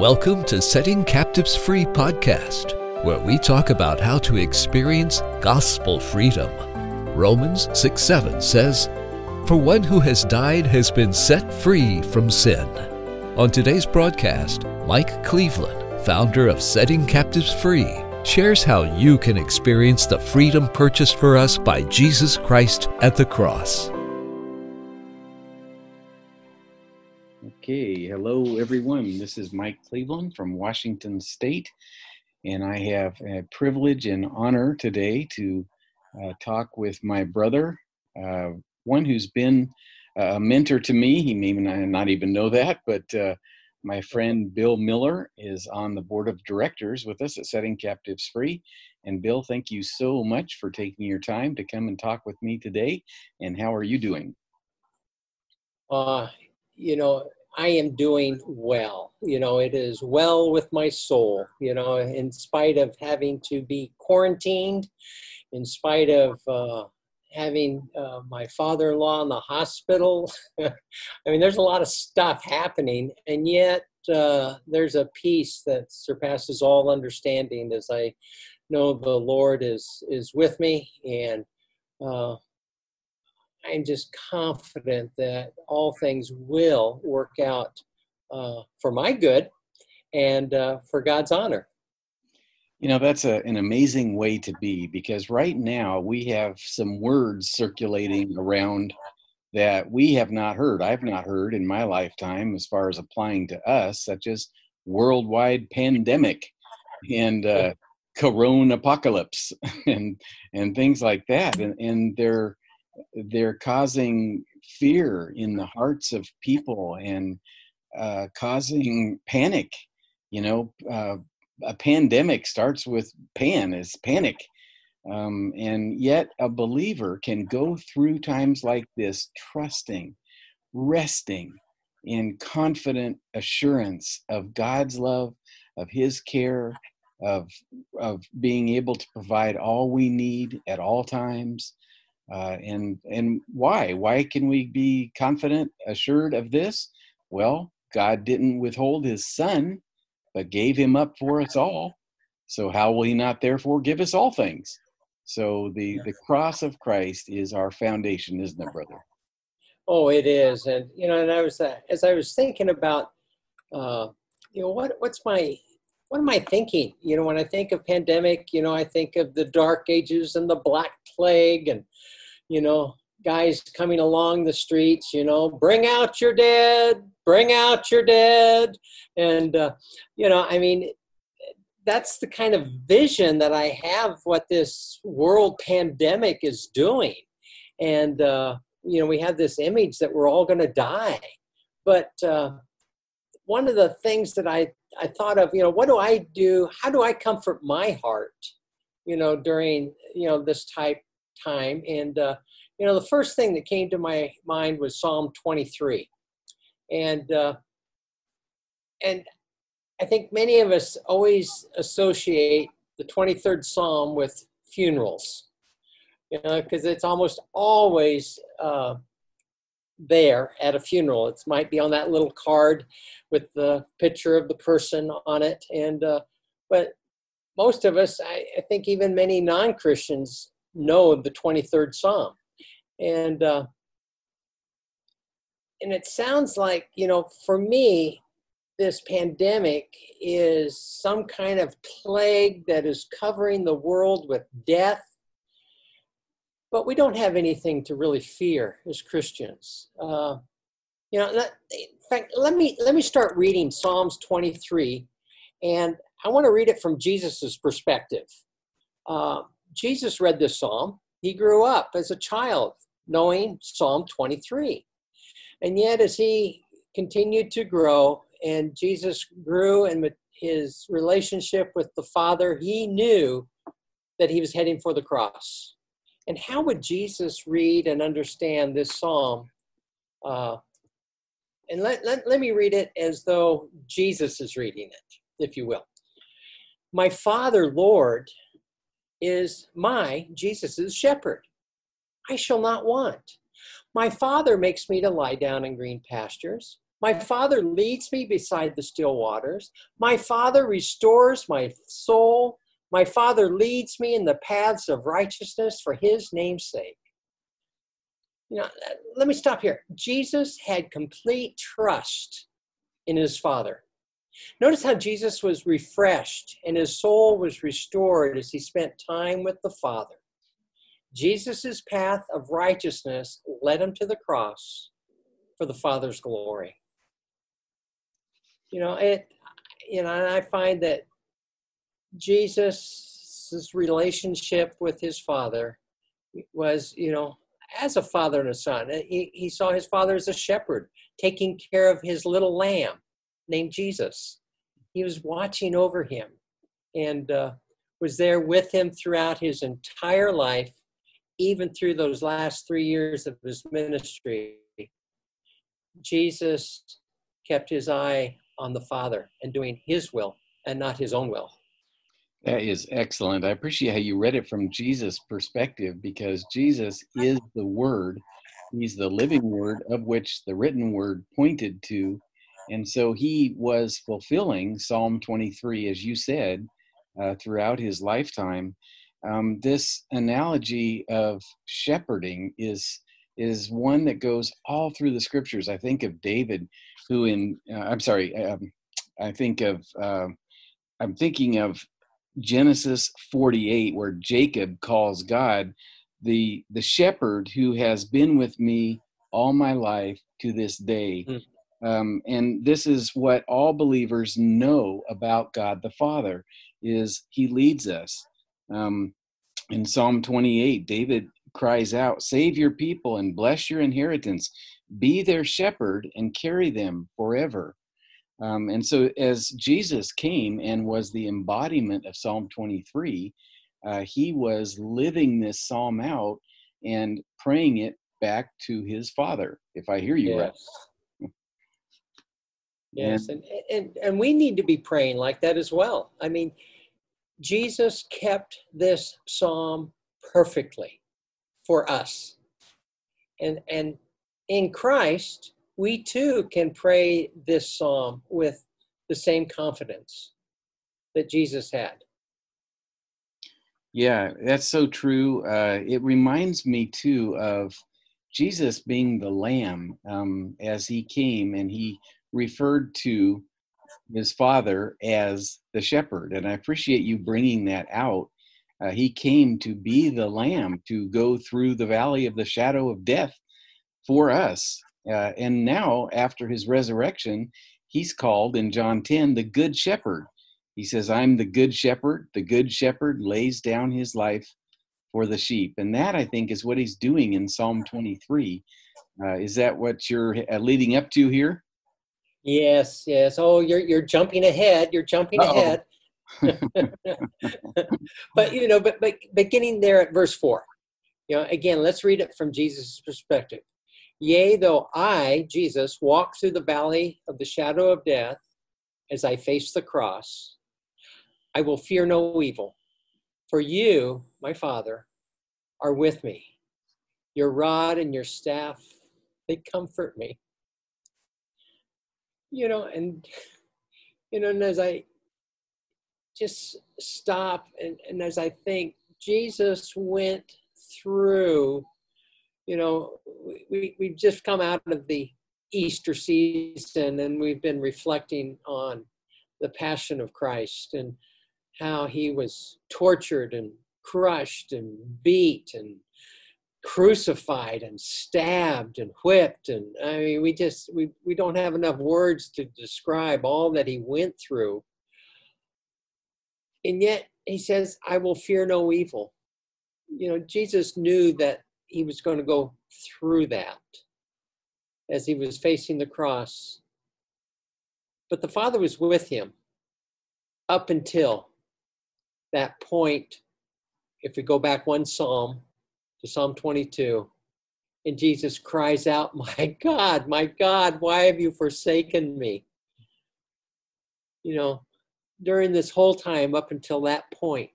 Welcome to Setting Captives Free podcast, where we talk about how to experience gospel freedom. Romans 6 7 says, For one who has died has been set free from sin. On today's broadcast, Mike Cleveland, founder of Setting Captives Free, shares how you can experience the freedom purchased for us by Jesus Christ at the cross. Okay, hello everyone. This is Mike Cleveland from Washington State, and I have a privilege and honor today to uh, talk with my brother, uh, one who's been a mentor to me. He may not even know that, but uh, my friend Bill Miller is on the board of directors with us at Setting Captives Free. And Bill, thank you so much for taking your time to come and talk with me today. And how are you doing? Uh, you know, I am doing well. You know, it is well with my soul, you know, in spite of having to be quarantined, in spite of uh, having uh, my father in law in the hospital. I mean, there's a lot of stuff happening, and yet uh, there's a peace that surpasses all understanding as I know the Lord is, is with me and uh, I'm just confident that all things will work out uh, for my good and uh, for God's honor. You know, that's a, an amazing way to be because right now we have some words circulating around that we have not heard. I've not heard in my lifetime as far as applying to us, such as worldwide pandemic and uh, corona apocalypse and and things like that. And, and they're they're causing fear in the hearts of people and uh, causing panic. You know, uh, a pandemic starts with pan, is panic. Um, and yet, a believer can go through times like this trusting, resting in confident assurance of God's love, of His care, of, of being able to provide all we need at all times, uh, and and why? Why can we be confident, assured of this? Well, God didn't withhold His Son, but gave Him up for us all. So how will He not therefore give us all things? So the yes. the cross of Christ is our foundation, isn't it, brother? Oh, it is, and you know, and I was uh, as I was thinking about, uh, you know, what what's my what am I thinking? You know, when I think of pandemic, you know, I think of the dark ages and the black plague and you know, guys coming along the streets, you know, bring out your dead, bring out your dead. And, uh, you know, I mean, that's the kind of vision that I have what this world pandemic is doing. And, uh, you know, we have this image that we're all going to die. But uh, one of the things that I, I thought of, you know, what do I do? How do I comfort my heart, you know, during, you know, this type time. And, uh, you know, the first thing that came to my mind was Psalm 23. And, uh, and I think many of us always associate the 23rd Psalm with funerals, you know, because it's almost always uh, there at a funeral. It might be on that little card with the picture of the person on it. And, uh, but most of us, I, I think even many non Christians, know the 23rd Psalm. And, uh, and it sounds like, you know, for me, this pandemic is some kind of plague that is covering the world with death. But we don't have anything to really fear as Christians. Uh, you know, that, in fact, let me let me start reading Psalms 23, and I want to read it from Jesus's perspective. Uh, Jesus read this psalm. He grew up as a child knowing Psalm 23. And yet, as he continued to grow and Jesus grew in his relationship with the Father, he knew that he was heading for the cross. And how would Jesus read and understand this psalm? Uh, and let, let, let me read it as though Jesus is reading it, if you will. My Father, Lord, is my, Jesus's shepherd. I shall not want. My Father makes me to lie down in green pastures. My Father leads me beside the still waters. My Father restores my soul. My Father leads me in the paths of righteousness for his name's sake. You know, let me stop here. Jesus had complete trust in his Father. Notice how Jesus was refreshed and his soul was restored as he spent time with the Father. Jesus' path of righteousness led him to the cross for the Father's glory. You know, it you know, and I find that Jesus' relationship with his father was, you know, as a father and a son. He, he saw his father as a shepherd, taking care of his little lamb named Jesus. He was watching over him and uh, was there with him throughout his entire life even through those last three years of his ministry, Jesus kept his eye on the Father and doing his will and not his own will. That is excellent. I appreciate how you read it from Jesus' perspective because Jesus is the Word. He's the living Word of which the written Word pointed to. And so he was fulfilling Psalm 23, as you said, uh, throughout his lifetime um, this analogy of shepherding is is one that goes all through the scriptures. I think of David, who in uh, I'm sorry, um, I think of uh, I'm thinking of Genesis 48, where Jacob calls God the the shepherd who has been with me all my life to this day. Mm. Um, and this is what all believers know about God the Father is He leads us. Um, in Psalm 28, David cries out, Save your people and bless your inheritance. Be their shepherd and carry them forever. Um, and so, as Jesus came and was the embodiment of Psalm 23, uh, he was living this psalm out and praying it back to his Father, if I hear you yes. right. Yes, and, and and we need to be praying like that as well. I mean, Jesus kept this psalm perfectly for us. And, and in Christ, we too can pray this psalm with the same confidence that Jesus had. Yeah, that's so true. Uh, it reminds me too of Jesus being the Lamb um, as he came and he referred to his father as the shepherd. And I appreciate you bringing that out. Uh, he came to be the lamb to go through the valley of the shadow of death for us. Uh, and now, after his resurrection, he's called in John 10 the good shepherd. He says, I'm the good shepherd. The good shepherd lays down his life for the sheep. And that, I think, is what he's doing in Psalm 23. Uh, is that what you're uh, leading up to here? Yes, yes. Oh, you're you're jumping ahead. You're jumping Uh-oh. ahead. but you know, but but beginning there at verse four, you know, again, let's read it from Jesus' perspective. Yea, though I, Jesus, walk through the valley of the shadow of death, as I face the cross, I will fear no evil, for you, my Father, are with me. Your rod and your staff, they comfort me you know, and you know, and as I just stop and, and as I think Jesus went through, you know, we, we've just come out of the Easter season and we've been reflecting on the passion of Christ and how he was tortured and crushed and beat and crucified and stabbed and whipped and i mean we just we, we don't have enough words to describe all that he went through. And yet he says i will fear no evil. You know jesus knew that he was going to go through that as he was facing the cross. But the father was with him up until that point. If we go back one psalm to Psalm 22. And Jesus cries out, My God, my God, why have you forsaken me? You know, during this whole time up until that point,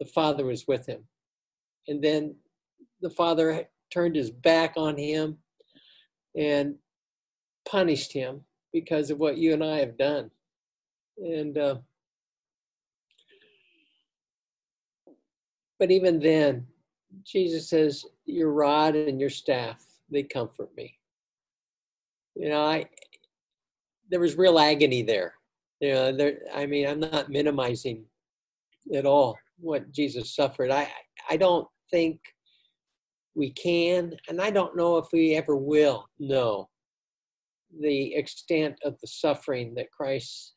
the Father was with him. And then the Father turned his back on him and punished him because of what you and I have done. And uh, but even then, Jesus says, "Your rod and your staff they comfort me." You know, I there was real agony there. You know, there. I mean, I'm not minimizing at all what Jesus suffered. I I don't think we can, and I don't know if we ever will know the extent of the suffering that Christ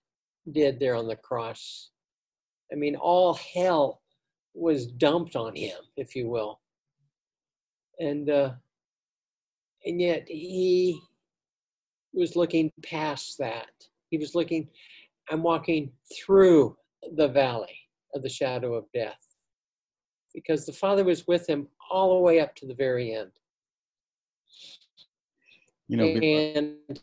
did there on the cross. I mean, all hell was dumped on him, if you will, and uh, and yet he was looking past that. He was looking. I'm walking through the valley of the shadow of death because the Father was with him all the way up to the very end. You know, and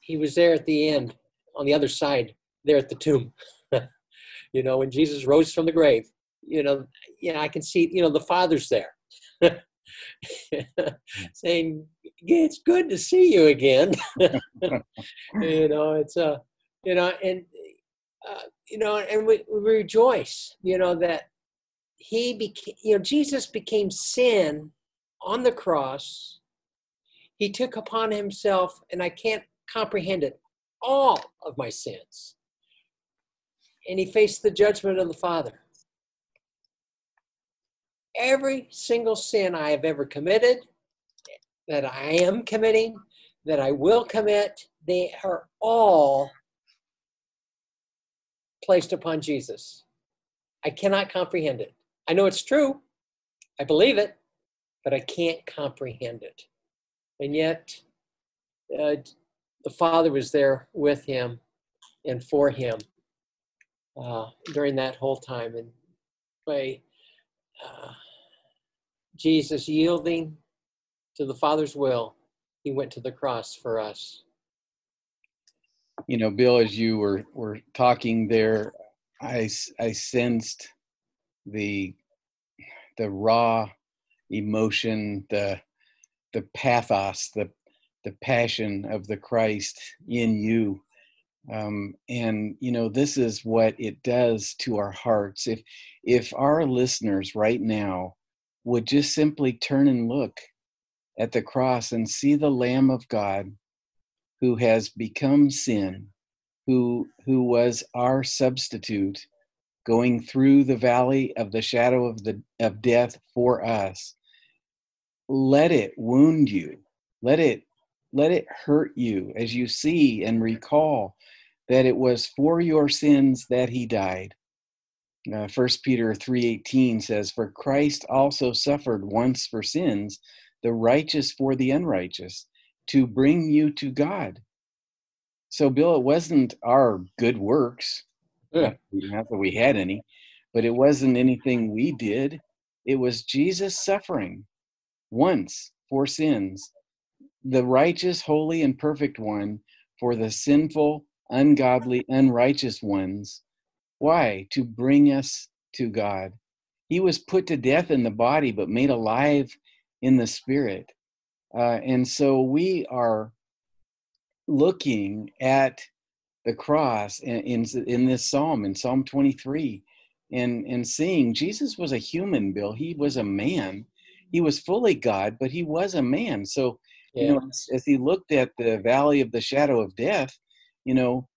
he was there at the end on the other side, there at the tomb. you know, when Jesus rose from the grave, you know, yeah, I can see, you know, the Father's there. saying it's good to see you again you know it's a uh, you know and uh, you know and we, we rejoice you know that he became, you know, Jesus became sin on the cross. He took upon himself, and I can't comprehend it, all of my sins. And he faced the judgment of the Father. Every single sin I have ever committed, that I am committing, that I will commit, they are all placed upon Jesus. I cannot comprehend it. I know it's true. I believe it, but I can't comprehend it. And yet, uh, the Father was there with him and for him uh, during that whole time. And by Jesus yielding to the Father's will, he went to the cross for us. You know, Bill, as you were, were talking there, I, I sensed the the raw emotion, the the pathos, the the passion of the Christ in you. Um, and you know this is what it does to our hearts. If if our listeners right now would just simply turn and look at the cross and see the Lamb of God who has become sin, who who was our substitute, going through the valley of the shadow of the of death for us let it wound you let it let it hurt you as you see and recall that it was for your sins that he died uh, 1 peter 3.18 says for christ also suffered once for sins the righteous for the unrighteous to bring you to god so bill it wasn't our good works yeah. Not that we had any, but it wasn't anything we did. It was Jesus suffering once for sins, the righteous, holy, and perfect one for the sinful, ungodly, unrighteous ones. Why? To bring us to God. He was put to death in the body, but made alive in the spirit. Uh, and so we are looking at the cross in, in, in this psalm, in Psalm 23, and, and seeing Jesus was a human, Bill. He was a man. He was fully God, but he was a man. So, yeah. you know, as, as he looked at the valley of the shadow of death, you know,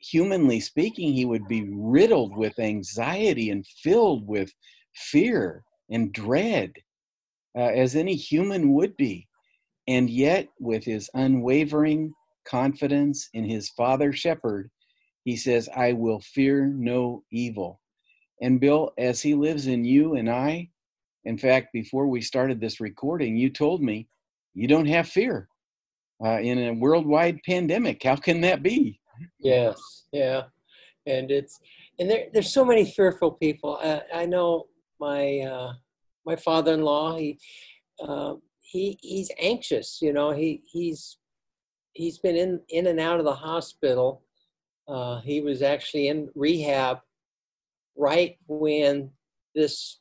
humanly speaking, he would be riddled with anxiety and filled with fear and dread, uh, as any human would be. And yet, with his unwavering confidence in his father shepherd, he says, I will fear no evil. And Bill, as he lives in you and I, in fact, before we started this recording, you told me you don't have fear uh, in a worldwide pandemic. How can that be? Yes, yeah, and it's and there, there's so many fearful people. I, I know my uh, my father-in-law. He uh, he he's anxious. You know, he he's he's been in in and out of the hospital. Uh, he was actually in rehab right when this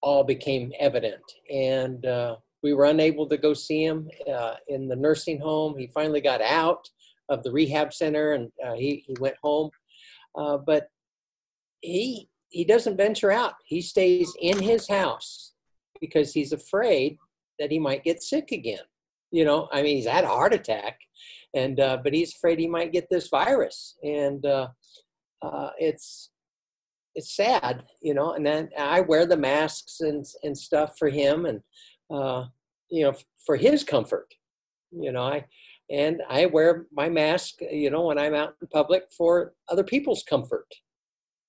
all became evident, and uh, we were unable to go see him uh, in the nursing home. He finally got out of the rehab center and uh, he, he went home. Uh, but he he doesn't venture out. He stays in his house because he's afraid that he might get sick again. You know, I mean, he's had a heart attack, and uh, but he's afraid he might get this virus, and uh, uh, it's it's sad, you know. And then I wear the masks and and stuff for him, and uh, you know, for his comfort. You know, I and I wear my mask, you know, when I'm out in public for other people's comfort.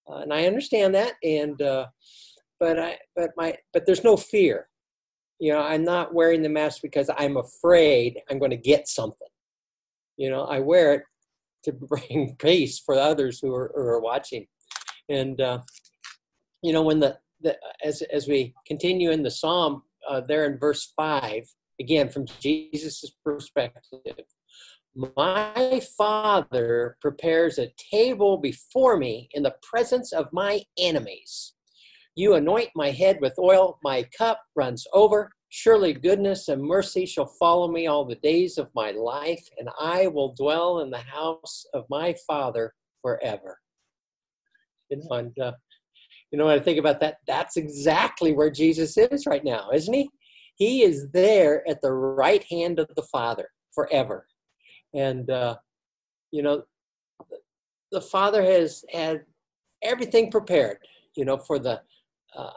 Uh, and I understand that, and uh, but I but my but there's no fear. You know, I'm not wearing the mask because I'm afraid I'm going to get something. You know, I wear it to bring peace for others who are, who are watching. And uh, you know, when the, the as as we continue in the psalm, uh, there in verse 5, again from Jesus' perspective, my Father prepares a table before me in the presence of my enemies. You anoint my head with oil, my cup runs over. Surely goodness and mercy shall follow me all the days of my life, and I will dwell in the house of my Father forever. And uh, you know, when I think about that, that's exactly where Jesus is right now, isn't he? He is there at the right hand of the Father forever. And, uh, you know, the Father has had everything prepared, you know, for the, uh,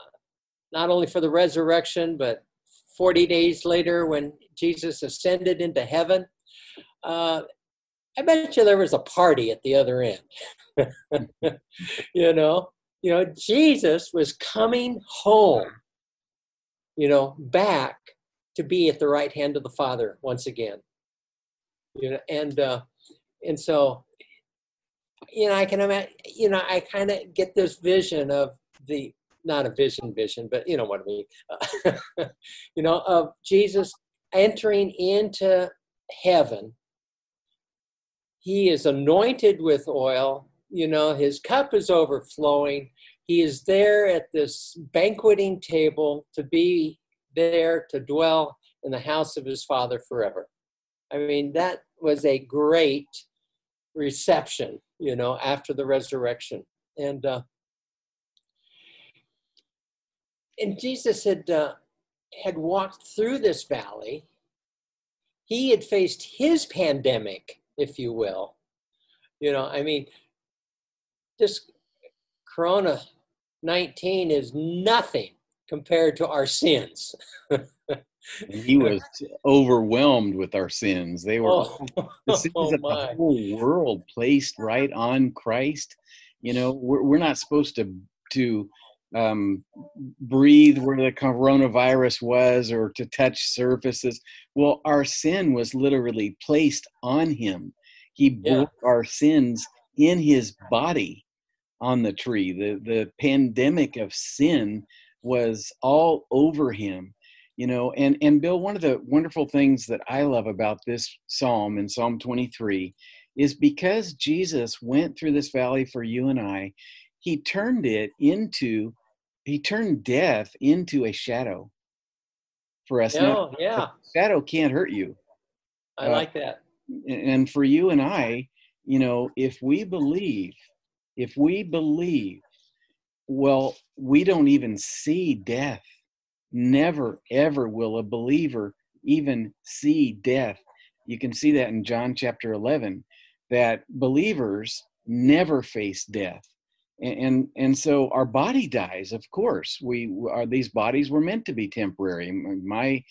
not only for the resurrection, but 40 days later when Jesus ascended into heaven. Uh, I bet you there was a party at the other end. you know, you know, Jesus was coming home, you know, back to be at the right hand of the Father once again. You know, and uh, and so, you know, I can imagine. You know, I kind of get this vision of the not a vision, vision, but you know what I mean. You know, of Jesus entering into heaven. He is anointed with oil you know, his cup is overflowing. He is there at this banqueting table to be there to dwell in the house of his father forever. I mean, that was a great reception, you know, after the resurrection. And uh, and Jesus had uh, had walked through this valley. He had faced his pandemic, if you will. You know, I mean, this corona 19 is nothing compared to our sins. He was overwhelmed with our sins. They were oh, the sins oh of the whole world placed right on christ. You know we're, we're not supposed to to um, breathe where the coronavirus was or to touch surfaces. Well our sin was literally placed on him. He bore yeah. our sins in his body on the tree. The the pandemic of sin was all over him, you know. And and Bill, one of the wonderful things that I love about this psalm in Psalm 23 is because Jesus went through this valley for you and I, he turned it into he turned death into a shadow for us. Oh, now, yeah. Shadow can't hurt you. I uh, like that. And for you and I, you know, if we believe if we believe, well, we don't even see death. Never, ever will a believer even see death. You can see that in John chapter 11, that believers never face death. And, and, and so our body dies, of course. We are these bodies were meant to be temporary. My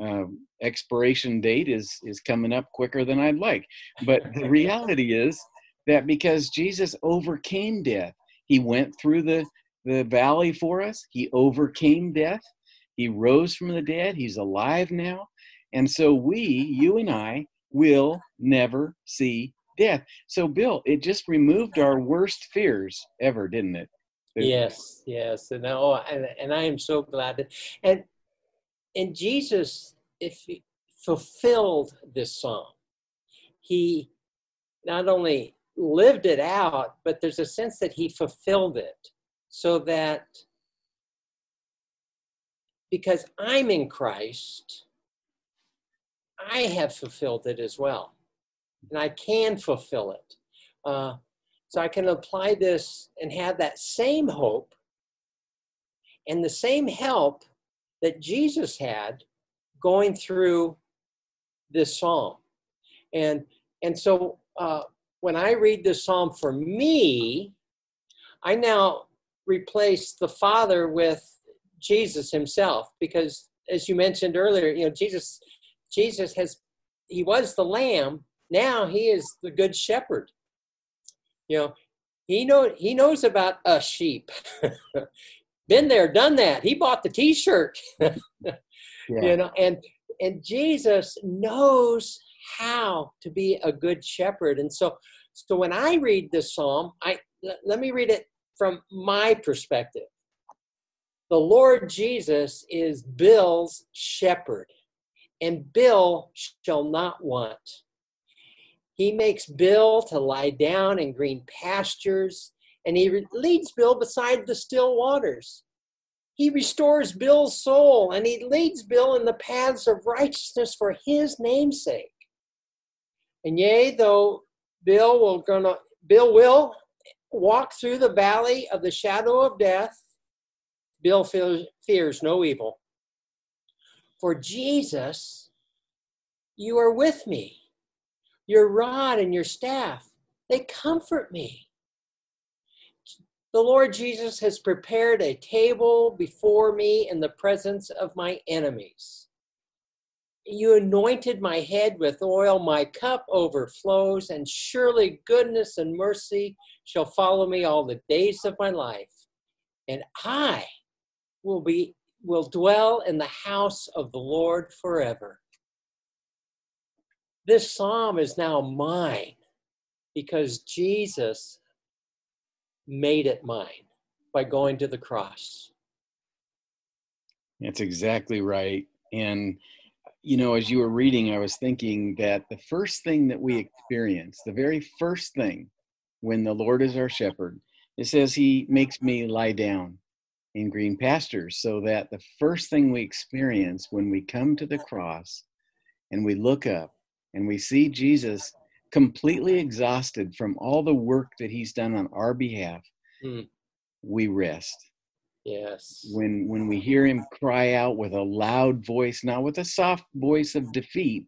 uh, expiration date is is coming up quicker than I'd like, but the reality is that because Jesus overcame death, he went through the, the valley for us, he overcame death, he rose from the dead, he's alive now. And so we, you and I, will never see death. So, Bill, it just removed our worst fears ever, didn't it? Yes, yes, and oh, and, and I am so glad that, and and Jesus, if he fulfilled this song, he not only lived it out, but there's a sense that he fulfilled it so that because I'm in Christ, I have fulfilled it as well. And I can fulfill it. Uh, so I can apply this and have that same hope and the same help that Jesus had going through this psalm. And, and so uh, when I read this psalm for me, I now replace the Father with Jesus himself because as you mentioned earlier, you know, Jesus Jesus has he was the lamb, now he is the good shepherd. You know, he know he knows about us sheep. Been there, done that. He bought the t-shirt. yeah. You know, and and Jesus knows how to be a good shepherd. And so so when I read this psalm, I let me read it from my perspective. The Lord Jesus is Bill's shepherd, and Bill shall not want. He makes Bill to lie down in green pastures, and he leads Bill beside the still waters. He restores Bill's soul, and he leads Bill in the paths of righteousness for his namesake. And yea, though Bill will gonna Bill will walk through the valley of the shadow of death, Bill fears no evil. For Jesus, you are with me. Your rod and your staff, they comfort me. The Lord Jesus has prepared a table before me in the presence of my enemies. You anointed my head with oil, my cup overflows, and surely goodness and mercy shall follow me all the days of my life. And I will be will dwell in the house of the Lord forever. This psalm is now mine because Jesus made it mine by going to the cross. That's exactly right. And, you know, as you were reading, I was thinking that the first thing that we experience, the very first thing when the Lord is our shepherd, it says, He makes me lie down in green pastures so that the first thing we experience when we come to the cross and we look up and we see Jesus completely exhausted from all the work that he's done on our behalf, mm. we rest. Yes. When when we hear him cry out with a loud voice, not with a soft voice of defeat,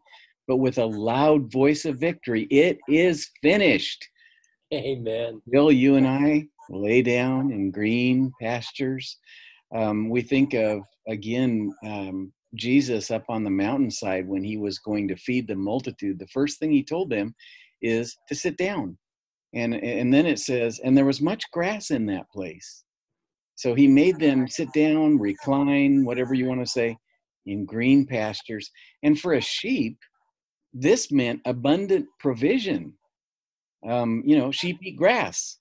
but with a loud voice of victory, it is finished. Amen. Bill, you and I lay down in green pastures. Um, we think of, again, um, Jesus up on the mountainside when he was going to feed the multitude. The first thing he told them is to sit down. And, and then it says, and there was much grass in that place. So he made them sit down, recline, whatever you want to say, in green pastures. And for a sheep, this meant abundant provision. Um, you know, sheep eat grass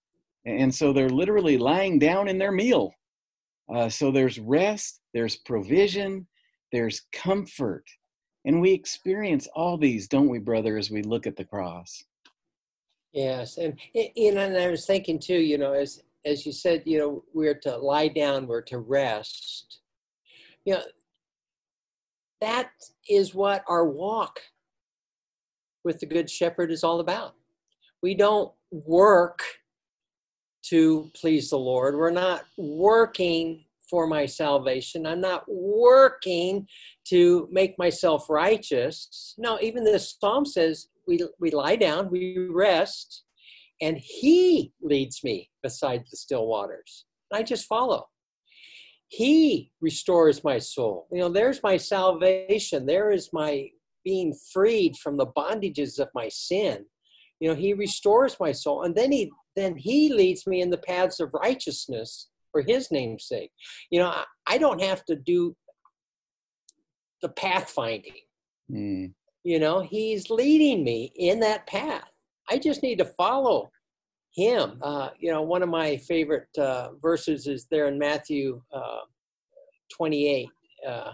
and so they're literally lying down in their meal. Uh, so there's rest, there's provision, there's comfort. And we experience all these, don't we, brother, as we look at the cross? Yes, and you know, and I was thinking too, you know, as as you said, you know, we're to lie down, we're to rest. You know, that is what our walk with the Good Shepherd is all about. We don't work to please the Lord. We're not working for my salvation. I'm not working to make myself righteous. No, even this psalm says we, we lie down, we rest, and He leads me beside the still waters. I just follow. He restores my soul. You know, there's my salvation. There is my being freed from the bondages of my sin. You know, He restores my soul. And then He then he leads me in the paths of righteousness for his name's sake. You know, I, I don't have to do the pathfinding. Mm. You know, he's leading me in that path. I just need to follow him. Uh, you know, one of my favorite uh, verses is there in Matthew uh, 28, uh,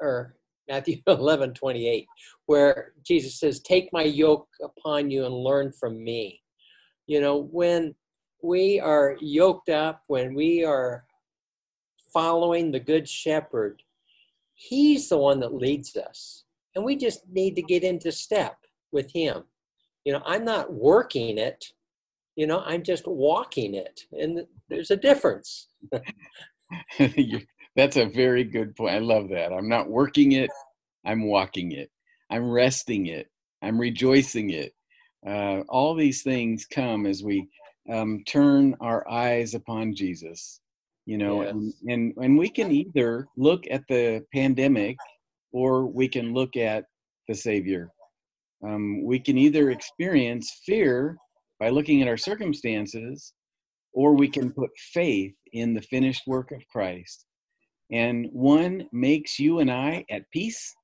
or Matthew 11, 28, where Jesus says, Take my yoke upon you and learn from me. You know, when we are yoked up, when we are following the Good Shepherd, He's the one that leads us. and we just need to get into step with Him. You know, I'm not working it, you know, I'm just walking it. And there's a difference. That's a very good point. I love that. I'm not working it, I'm walking it. I'm resting it. I'm rejoicing it. Uh, all these things come as we um, turn our eyes upon Jesus. You know, yes. and, and and we can either look at the pandemic or we can look at the Savior. Um, we can either experience fear by looking at our circumstances, or we can put faith in the finished work of Christ. And one makes you and I at peace.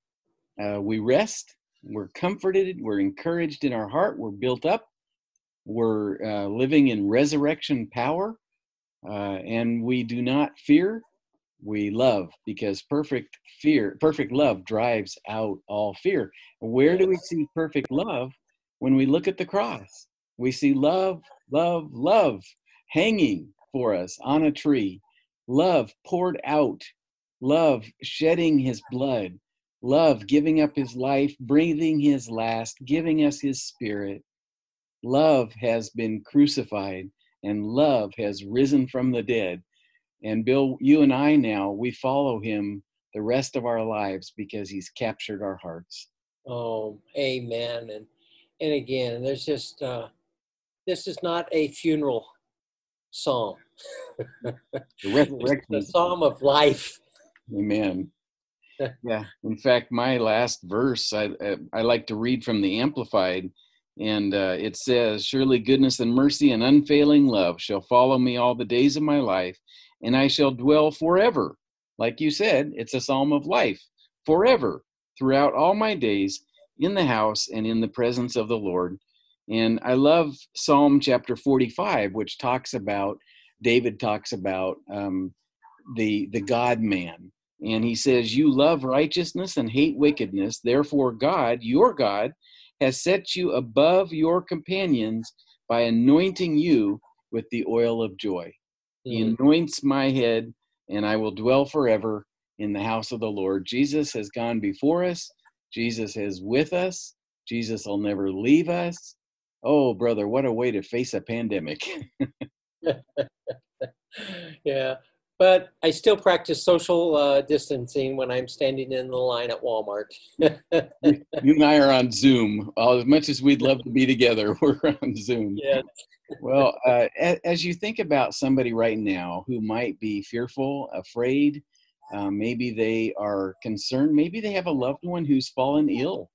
Uh, we rest, we're comforted, we're encouraged in our heart, we're built up, we're uh, living in resurrection power, uh, and we do not fear. We love because perfect fear, perfect love drives out all fear. Where do we see perfect love? When we look at the cross, we see love, love, love hanging for us on a tree, love poured out, love shedding his blood, love giving up his life, breathing his last, giving us his spirit. Love has been crucified and love has risen from the dead. And Bill, you and I now, we follow him the rest of our lives because he's captured our hearts. Oh, amen. And and again, there's just uh, this is not a funeral psalm. the resurrection. the psalm of life. Amen. yeah. In fact, my last verse I I like to read from the Amplified and uh, it says, Surely goodness and mercy and unfailing love shall follow me all the days of my life, and I shall dwell forever. Like you said, it's a psalm of life, forever, throughout all my days, in the house and in the presence of the Lord. And I love Psalm chapter 45, which talks about, David talks about um, the, the God man. And he says, You love righteousness and hate wickedness. Therefore, God, your God, has set you above your companions by anointing you with the oil of joy. Mm-hmm. He anoints my head, and I will dwell forever in the house of the Lord. Jesus has gone before us, Jesus is with us, Jesus will never leave us. Oh, brother, what a way to face a pandemic. yeah but I still practice social uh, distancing when I'm standing in the line at Walmart. you and I are on Zoom. As much as we'd love to be together, we're on Zoom. Yeah. Well, uh, as you think about somebody right now who might be fearful, afraid, uh, maybe they are concerned, maybe they have a loved one who's fallen ill,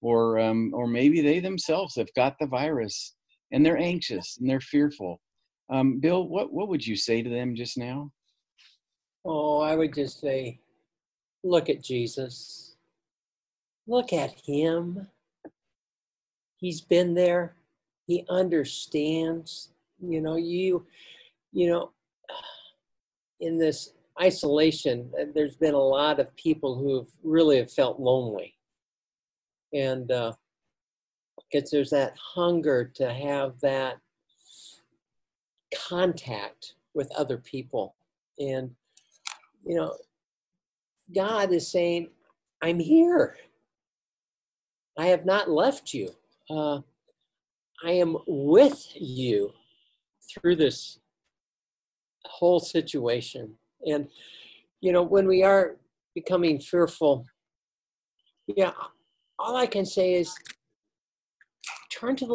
or um, or maybe they themselves have got the virus and they're anxious and they're fearful. Um, Bill, what what would you say to them just now? Oh, I would just say, look at Jesus. Look at him. He's been there. He understands. You know, you, you know, in this isolation, uh, there's been a lot of people who have really have felt lonely. And uh, because there's that hunger to have that contact with other people. And you know, God is saying, I'm here. I have not left you. Uh, I am with you through this whole situation. And, you know, when we are becoming fearful, yeah, all I can say is turn to the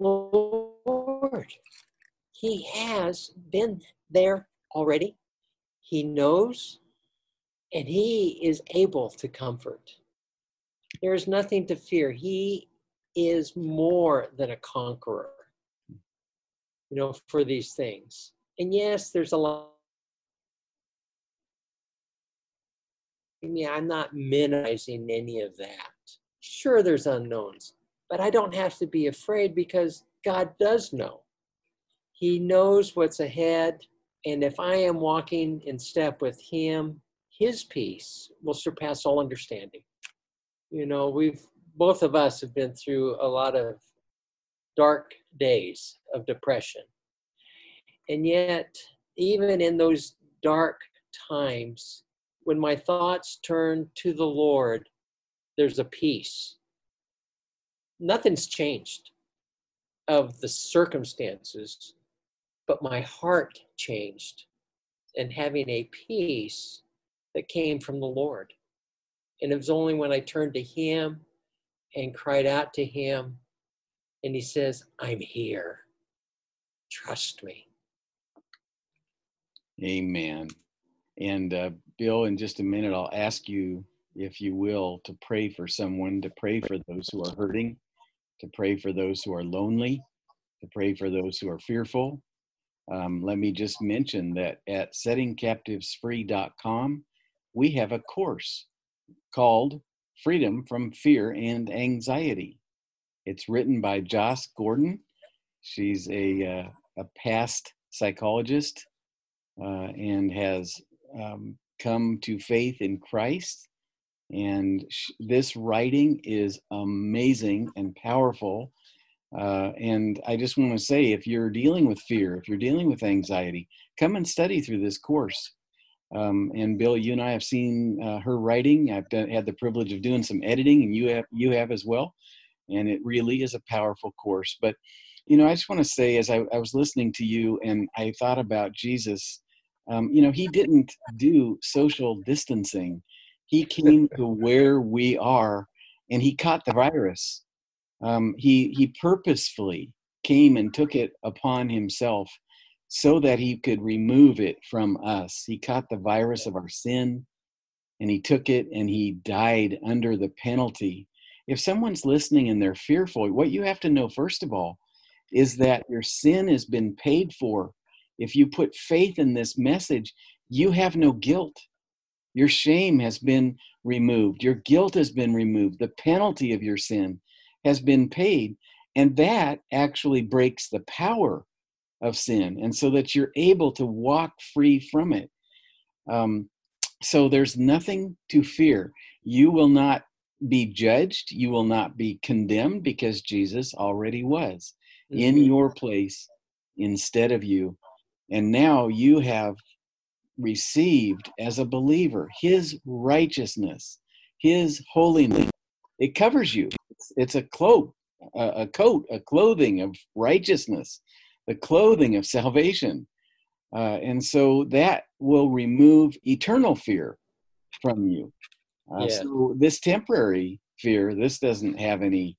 Lord. He has been there already. He knows and He is able to comfort. There is nothing to fear. He is more than a conqueror, you know, for these things. And yes, there's a lot. I mean, I'm not minimizing any of that. Sure, there's unknowns, but I don't have to be afraid because God does know. He knows what's ahead. And if I am walking in step with Him, His peace will surpass all understanding. You know, we've both of us have been through a lot of dark days of depression. And yet, even in those dark times, when my thoughts turn to the Lord, there's a peace. Nothing's changed of the circumstances, but my heart changed and having a peace that came from the Lord. And it was only when I turned to Him and cried out to Him, and He says, I'm here. Trust me. Amen. And uh, Bill, in just a minute, I'll ask you, if you will, to pray for someone, to pray for those who are hurting, to pray for those who are lonely, to pray for those who are fearful. Um, let me just mention that at settingcaptivesfree.com, we have a course called Freedom from Fear and Anxiety. It's written by Joss Gordon. She's a, uh, a past psychologist uh, and has um, come to faith in Christ. And sh- this writing is amazing and powerful. Uh, and I just want to say if you're dealing with fear, if you're dealing with anxiety, come and study through this course. Um, and Bill, you and I have seen uh, her writing. I've done, had the privilege of doing some editing, and you have you have as well. And it really is a powerful course. But you know, I just want to say, as I, I was listening to you, and I thought about Jesus um, you know, he didn't do social distancing. He came to where we are and he caught the virus. Um, he, he purposefully came and took it upon himself so that he could remove it from us. He caught the virus of our sin and he took it and he died under the penalty. If someone's listening and they're fearful, what you have to know, first of all, is that your sin has been paid for if you put faith in this message, you have no guilt. Your shame has been removed, your guilt has been removed, the penalty of your sin has been paid. And that actually breaks the power of sin, and so that you're able to walk free from it. Um, so there's nothing to fear. You will not be judged, you will not be condemned because Jesus already was in mm-hmm. your place instead of you and now you have received as a believer his righteousness, his holiness. It covers you. It's, it's a cloak, a, a coat, a clothing of righteousness, the clothing of salvation. Uh, and so that will remove eternal fear from you. Uh, yeah. So this temporary fear, this doesn't have any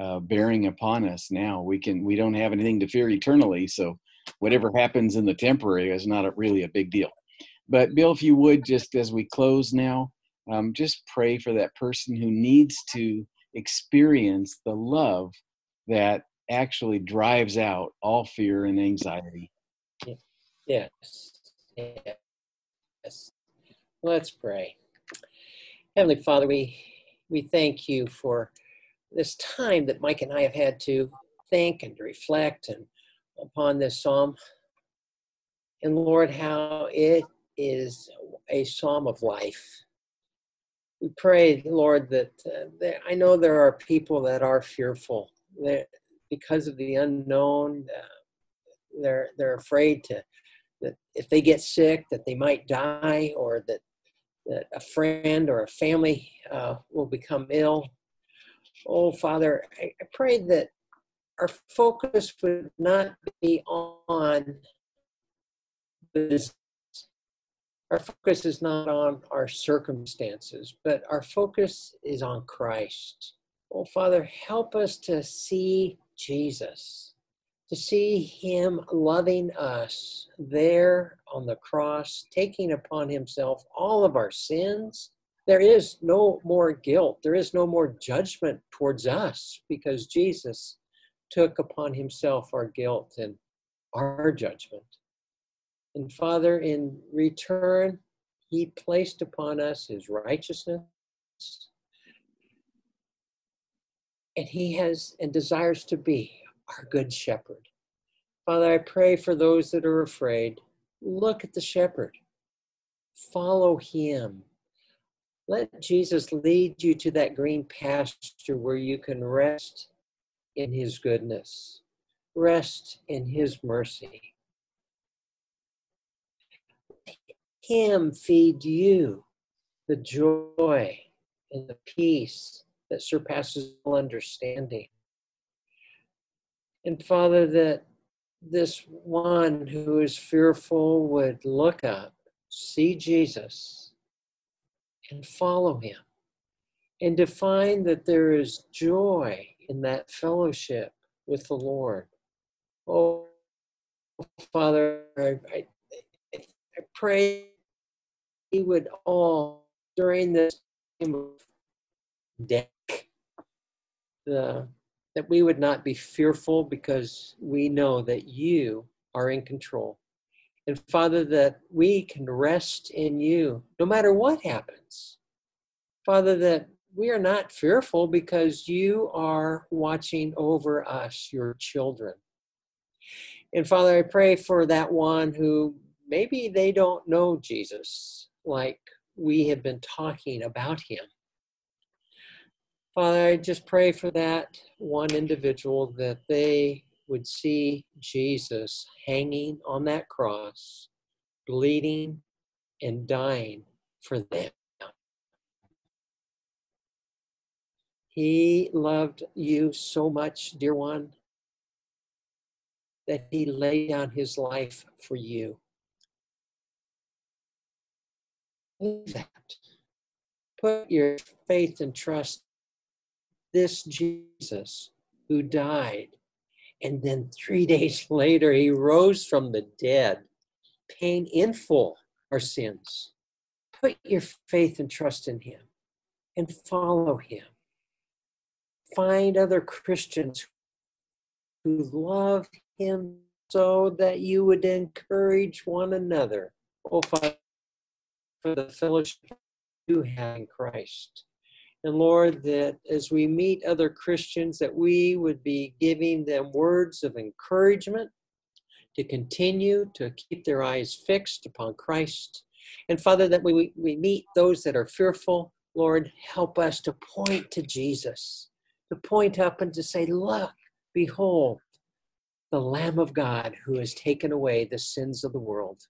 uh, bearing upon us now. We can we don't have anything to fear eternally. So whatever happens in the temporary is not a, really a big deal. But Bill, if you would, just as we close now, um, just pray for that person who needs to experience the love that actually drives out all fear and anxiety. Yes. Yes. Let's pray. Heavenly Father, we we thank you for this time that Mike and I have had to think and reflect and upon this psalm. And Lord, how it is a psalm of life. We pray, Lord, that uh, there, I know there are people that are fearful that because of the unknown. Uh, they're they're afraid to that if they get sick that they might die or that that a friend or a family uh, will become ill. Oh, Father, I, I pray that our focus would not be on this. Our focus is not on our circumstances, but our focus is on Christ. Oh, Father, help us to see Jesus, to see Him loving us there on the cross, taking upon Himself all of our sins. There is no more guilt, there is no more judgment towards us because Jesus took upon himself our guilt and our judgment. And Father, in return, he placed upon us his righteousness. And he has and desires to be our good shepherd. Father, I pray for those that are afraid. Look at the shepherd, follow him. Let Jesus lead you to that green pasture where you can rest in his goodness, rest in his mercy. Him feed you the joy and the peace that surpasses all understanding. And Father, that this one who is fearful would look up, see Jesus, and follow him, and to find that there is joy in that fellowship with the Lord. Oh, Father, I, I, pray He would all, during this time of death, that we would not be fearful because we know that you are in control. And Father, that we can rest in you no matter what happens. Father, that we are not fearful because you are watching over us, your children. And Father, I pray for that one who maybe they don't know Jesus like we have been talking about him. Father, I just pray for that one individual that they would see Jesus hanging on that cross, bleeding and dying for them. He loved you so much, dear one, that he laid down his life for you. Believe That. Put your faith and trust this Jesus who died. And then three days later, he rose from the dead, paying in full our sins. Put your faith and trust in him and follow him. Find other Christians who love him so that you would encourage one another. Oh, Father, for the fellowship you have in Christ. And Lord, that as we meet other Christians, that we would be giving them words of encouragement to continue to keep their eyes fixed upon Christ. And Father, that we, we meet those that are fearful, Lord, help us to point to Jesus, to point up and to say, Look, behold, the Lamb of God who has taken away the sins of the world.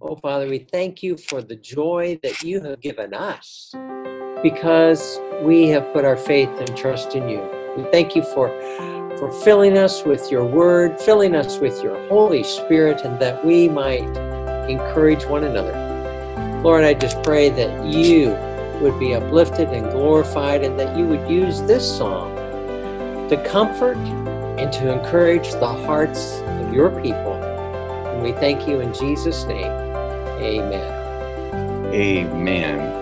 Oh, Father, we thank you for the joy that you have given us because we have put our faith and trust in you. We thank you for, for filling us with your word, filling us with your Holy Spirit, and that we might encourage one another. Lord, I just pray that you would be uplifted and glorified, and that you would use this song to comfort and to encourage the hearts of your people. And we thank you in Jesus' name. Amen. Amen.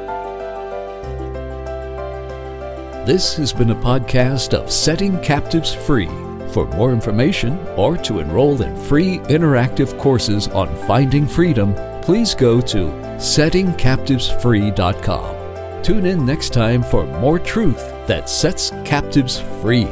This has been a podcast of Setting Captives Free. For more information or to enroll in free interactive courses on finding freedom, please go to settingcaptivesfree.com. Tune in next time for more truth that sets captives free.